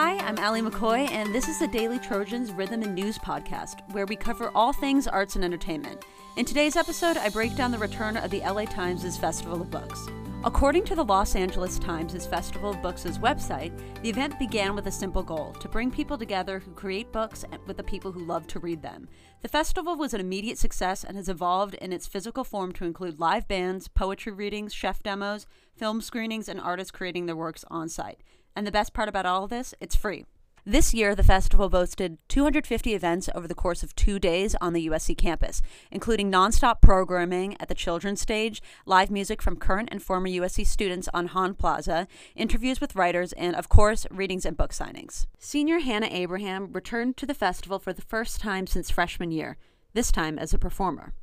Hi, I'm Allie McCoy, and this is the Daily Trojans Rhythm and News podcast, where we cover all things arts and entertainment. In today's episode, I break down the return of the LA Times' Festival of Books. According to the Los Angeles Times' Festival of Books' website, the event began with a simple goal to bring people together who create books with the people who love to read them. The festival was an immediate success and has evolved in its physical form to include live bands, poetry readings, chef demos, film screenings, and artists creating their works on site. And the best part about all of this, it's free. This year, the festival boasted 250 events over the course of two days on the USC campus, including nonstop programming at the children's stage, live music from current and former USC students on Hahn Plaza, interviews with writers, and, of course, readings and book signings. Senior Hannah Abraham returned to the festival for the first time since freshman year, this time as a performer.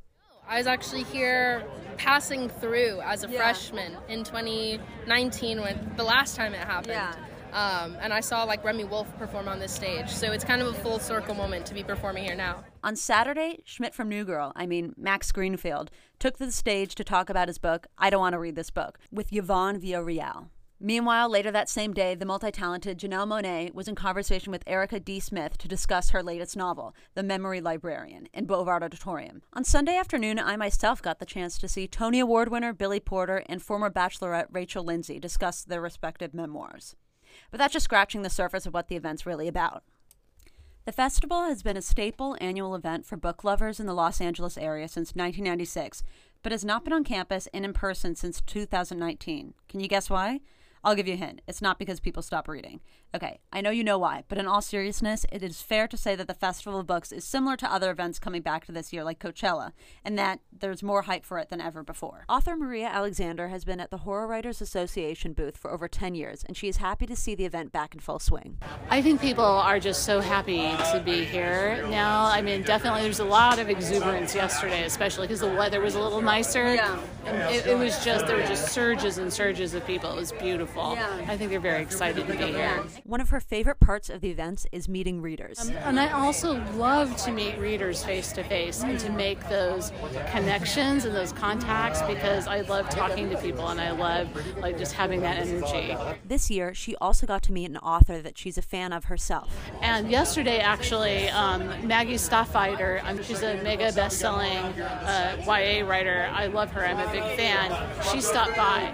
I was actually here passing through as a yeah. freshman in 2019 when the last time it happened. Yeah. Um, and I saw like Remi Wolf perform on this stage. So it's kind of a full circle moment to be performing here now. On Saturday, Schmidt from New Girl, I mean Max Greenfield, took to the stage to talk about his book, I Don't Want to Read This Book, with Yvonne Villarreal. Meanwhile, later that same day, the multi talented Janelle Monáe was in conversation with Erica D. Smith to discuss her latest novel, The Memory Librarian, in Bovard Auditorium. On Sunday afternoon, I myself got the chance to see Tony Award winner Billy Porter and former Bachelorette Rachel Lindsay discuss their respective memoirs. But that's just scratching the surface of what the event's really about. The festival has been a staple annual event for book lovers in the Los Angeles area since 1996, but has not been on campus and in person since 2019. Can you guess why? I'll give you a hint. It's not because people stop reading. Okay, I know you know why, but in all seriousness, it is fair to say that the Festival of Books is similar to other events coming back to this year, like Coachella, and that there's more hype for it than ever before. Author Maria Alexander has been at the Horror Writers Association booth for over 10 years, and she is happy to see the event back in full swing. I think people are just so happy to be here now. I mean, definitely there's a lot of exuberance yesterday, especially because the weather was a little nicer. Yeah. It, it, was just, there were just surges and surges of people. It was beautiful. Yeah. I think they're very excited to be here. One of her favorite parts of the events is meeting readers. Um, and I also love to meet readers face to face and to make those connections and those contacts because I love talking to people and I love like just having that energy. This year, she also got to meet an author that she's a fan of herself. And yesterday, actually, um, Maggie Stiefvater, um, she's a mega best-selling uh, YA writer. I love her. I'm a big fan. She stopped by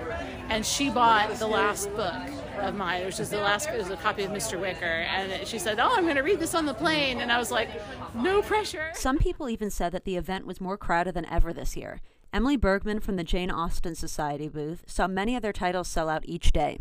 and she bought the last book of mine, which is the last it was a copy of Mr. Wicker, and she said, "Oh, I'm going to read this on the plane," and I was like, "No pressure." Some people even said that the event was more crowded than ever this year. Emily Bergman from the Jane Austen Society booth saw many of their titles sell out each day.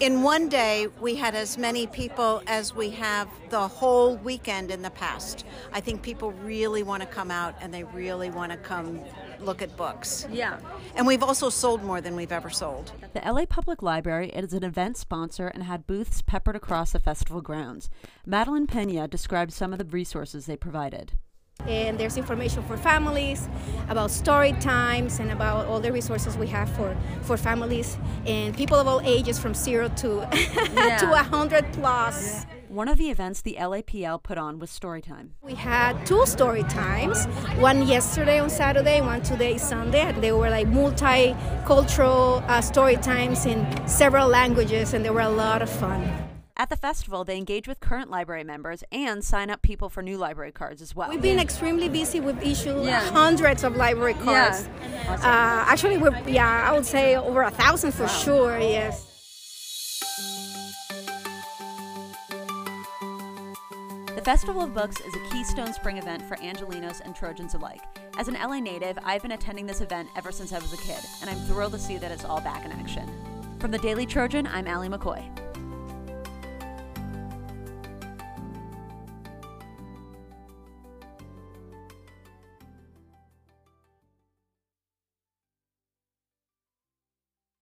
In one day, we had as many people as we have the whole weekend in the past. I think people really want to come out and they really want to come look at books. Yeah. And we've also sold more than we've ever sold. The LA Public Library is an event sponsor and had booths peppered across the festival grounds. Madeline Pena describes some of the resources they provided and there's information for families about story times and about all the resources we have for, for families and people of all ages from zero to yeah. to 100 plus. One of the events the LAPL put on was Storytime. We had two story times, one yesterday on Saturday, one today Sunday. And they were like multicultural uh, story times in several languages, and they were a lot of fun. At the festival, they engage with current library members and sign up people for new library cards as well. We've been extremely busy. We've issued yeah. hundreds of library cards. Yeah. Awesome. Uh, actually, we're yeah, I would say over a thousand for wow. sure. Yes. The Festival of Books is a Keystone Spring event for Angelinos and Trojans alike. As an LA native, I've been attending this event ever since I was a kid, and I'm thrilled to see that it's all back in action. From the Daily Trojan, I'm Allie McCoy.